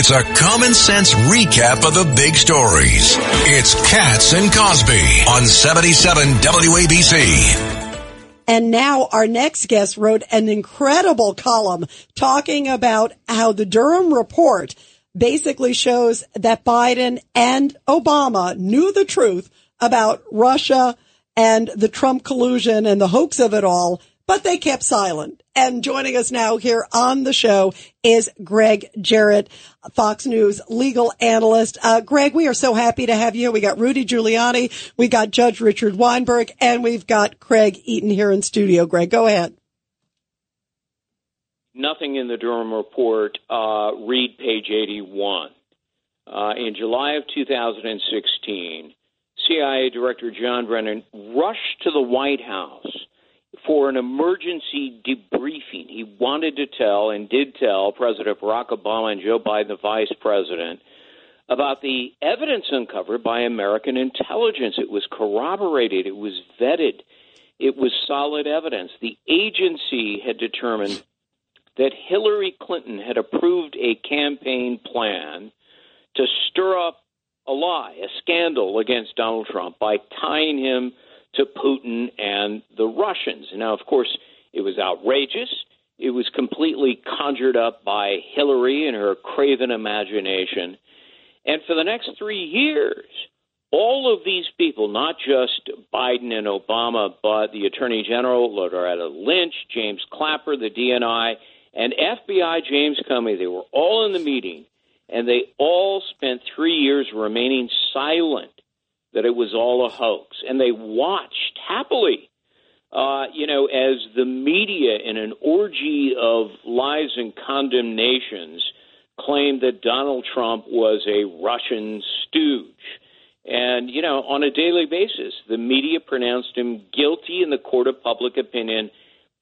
It's a common sense recap of the big stories. It's Cats and Cosby on 77 WABC. And now our next guest wrote an incredible column talking about how the Durham report basically shows that Biden and Obama knew the truth about Russia and the Trump collusion and the hoax of it all, but they kept silent. And joining us now here on the show is Greg Jarrett, Fox News legal analyst. Uh, Greg, we are so happy to have you. We got Rudy Giuliani, we got Judge Richard Weinberg, and we've got Craig Eaton here in studio. Greg, go ahead nothing in the Durham report. Uh, read page 81. Uh, in July of 2016, CIA Director John Brennan rushed to the White House for an emergency debriefing. He wanted to tell and did tell President Barack Obama and Joe Biden, the vice president, about the evidence uncovered by American intelligence. It was corroborated, it was vetted, it was solid evidence. The agency had determined that Hillary Clinton had approved a campaign plan to stir up a lie, a scandal against Donald Trump by tying him to Putin and the Russians. Now, of course, it was outrageous. It was completely conjured up by Hillary and her craven imagination. And for the next three years, all of these people, not just Biden and Obama, but the Attorney General, Loretta Lynch, James Clapper, the DNI, and FBI James Comey, they were all in the meeting, and they all spent three years remaining silent that it was all a hoax. And they watched happily, uh, you know, as the media, in an orgy of lies and condemnations, claimed that Donald Trump was a Russian stooge. And, you know, on a daily basis, the media pronounced him guilty in the court of public opinion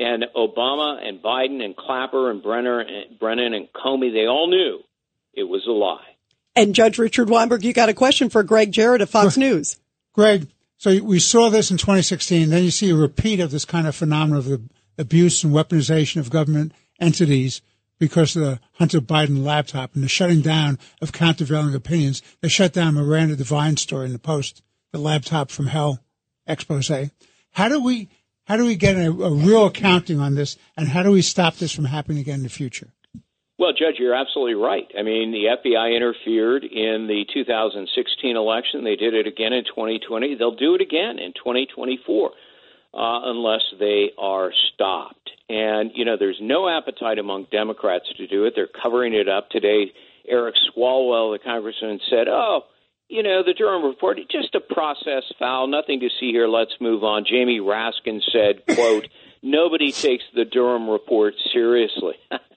and Obama and Biden and Clapper and Brenner and Brennan and Comey, they all knew it was a lie. And Judge Richard Weinberg, you got a question for Greg Jarrett of Fox News. Greg, so we saw this in 2016. Then you see a repeat of this kind of phenomenon of the abuse and weaponization of government entities because of the Hunter Biden laptop and the shutting down of countervailing opinions. They shut down Miranda Devine story in the Post, the laptop from hell expose. How do we how do we get a, a real accounting on this, and how do we stop this from happening again in the future? Well, Judge, you're absolutely right. I mean, the FBI interfered in the 2016 election. They did it again in 2020. They'll do it again in 2024 uh, unless they are stopped. And, you know, there's no appetite among Democrats to do it. They're covering it up. Today, Eric Swalwell, the congressman, said, oh, you know, the Durham report, just a process foul, nothing to see here. Let's move on. Jamie Raskin said, quote, nobody takes the Durham report seriously.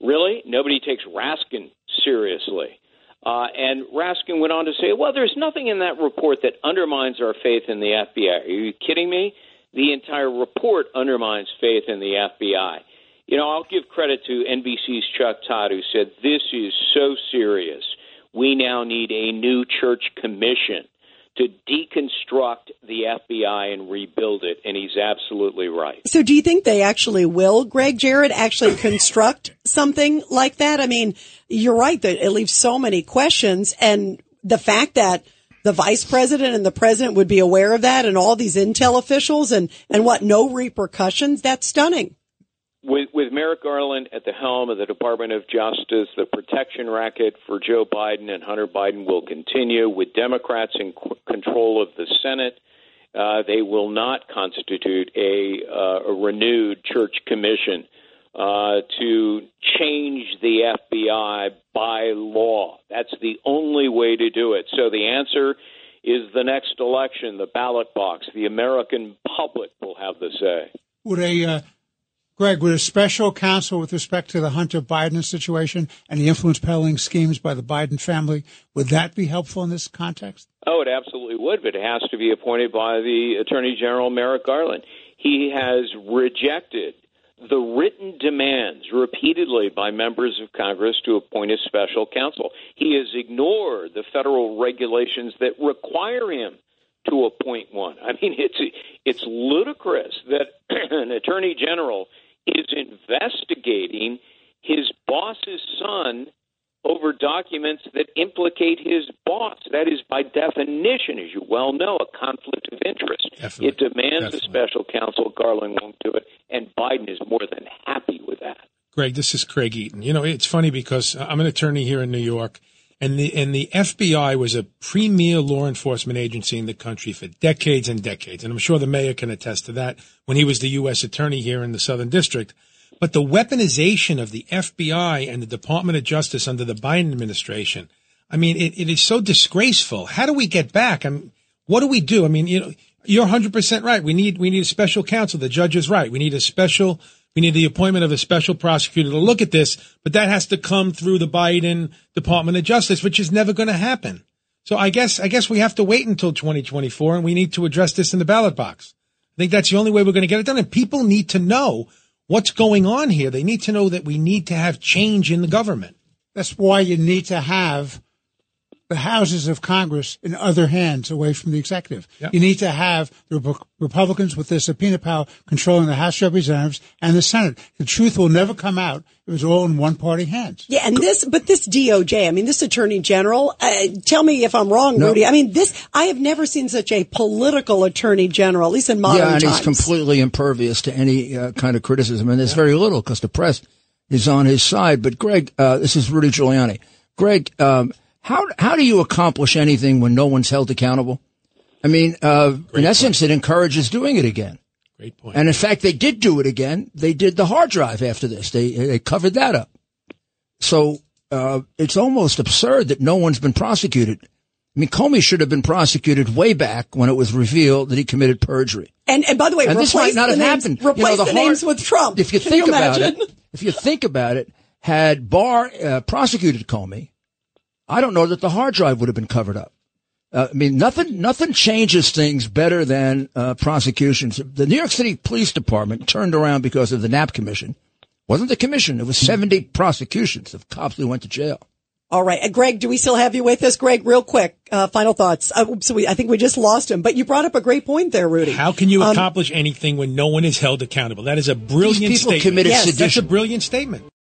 really? Nobody takes Raskin seriously. Uh, and Raskin went on to say, well, there's nothing in that report that undermines our faith in the FBI. Are you kidding me? The entire report undermines faith in the FBI. You know, I'll give credit to NBC's Chuck Todd, who said, this is so serious we now need a new church commission to deconstruct the FBI and rebuild it. And he's absolutely right. So do you think they actually will, Greg Jarrett, actually construct something like that? I mean, you're right that it leaves so many questions and the fact that the vice president and the president would be aware of that and all these intel officials and, and what, no repercussions, that's stunning with, with Merrick Garland at the helm of the Department of Justice, the protection racket for Joe Biden and Hunter Biden will continue. With Democrats in control of the Senate, uh, they will not constitute a, uh, a renewed church commission uh, to change the FBI by law. That's the only way to do it. So the answer is the next election, the ballot box. The American public will have the say. Would a uh, Greg, would a special counsel with respect to the Hunter Biden situation and the influence peddling schemes by the Biden family, would that be helpful in this context? Oh, it absolutely would, but it has to be appointed by the Attorney General Merrick Garland. He has rejected the written demands repeatedly by members of Congress to appoint a special counsel. He has ignored the federal regulations that require him to appoint one. I mean, it's it's ludicrous that an attorney general is investigating his boss's son over documents that implicate his boss. That is, by definition, as you well know, a conflict of interest. Definitely. It demands Definitely. a special counsel. Garland won't do it, and Biden is more than happy with that. Greg, this is Craig Eaton. You know, it's funny because I'm an attorney here in New York, and the and the FBI was a premier law enforcement agency in the country for decades and decades, and I'm sure the mayor can attest to that when he was the U.S. attorney here in the Southern District. But the weaponization of the FBI and the Department of Justice under the Biden administration, I mean, it, it is so disgraceful. How do we get back? I mean, what do we do? I mean, you know, you're 100% right. We need, we need a special counsel. The judge is right. We need a special, we need the appointment of a special prosecutor to look at this, but that has to come through the Biden Department of Justice, which is never going to happen. So I guess, I guess we have to wait until 2024 and we need to address this in the ballot box. I think that's the only way we're going to get it done. And people need to know what's going on here. They need to know that we need to have change in the government. That's why you need to have the houses of Congress in other hands away from the executive. Yeah. You need to have the Republicans with their subpoena power controlling the House of Representatives and the Senate. The truth will never come out It was all in one party hands. Yeah, and this, but this DOJ, I mean, this Attorney General, uh, tell me if I'm wrong, Rudy. I mean, this, I have never seen such a political Attorney General, at least in modern times. yeah, and times. he's completely impervious to any uh, kind of criticism, and there's very little because the press is on his side. But Greg, uh, this is Rudy Giuliani. Greg, um, how how do you accomplish anything when no one's held accountable? I mean, uh, in essence, it encourages doing it again. Great point. And in fact, they did do it again. They did the hard drive after this. They they covered that up. So uh, it's almost absurd that no one's been prosecuted. I mean, Comey should have been prosecuted way back when it was revealed that he committed perjury. and, and by the way, And replace this might not the have names, happened. Replace You know, the, the names with Trump. If you Can think you about imagine? it, if you think about it, had Barr uh, prosecuted Comey, I don't know that the hard drive would have been covered up. Uh, I mean, nothing, nothing changes things better than uh, prosecutions. The New York City Police Department turned around because of the Knapp Commission. Wasn't the commission? It was 70 prosecutions of cops who went to jail. All right. Uh, Greg, do we still have you with us? Greg, real quick, uh, final thoughts. Uh, so we, I think we just lost him, but you brought up a great point there, Rudy. How can you Um, accomplish anything when no one is held accountable? That is a brilliant people statement. committed Yes. That's a brilliant statement.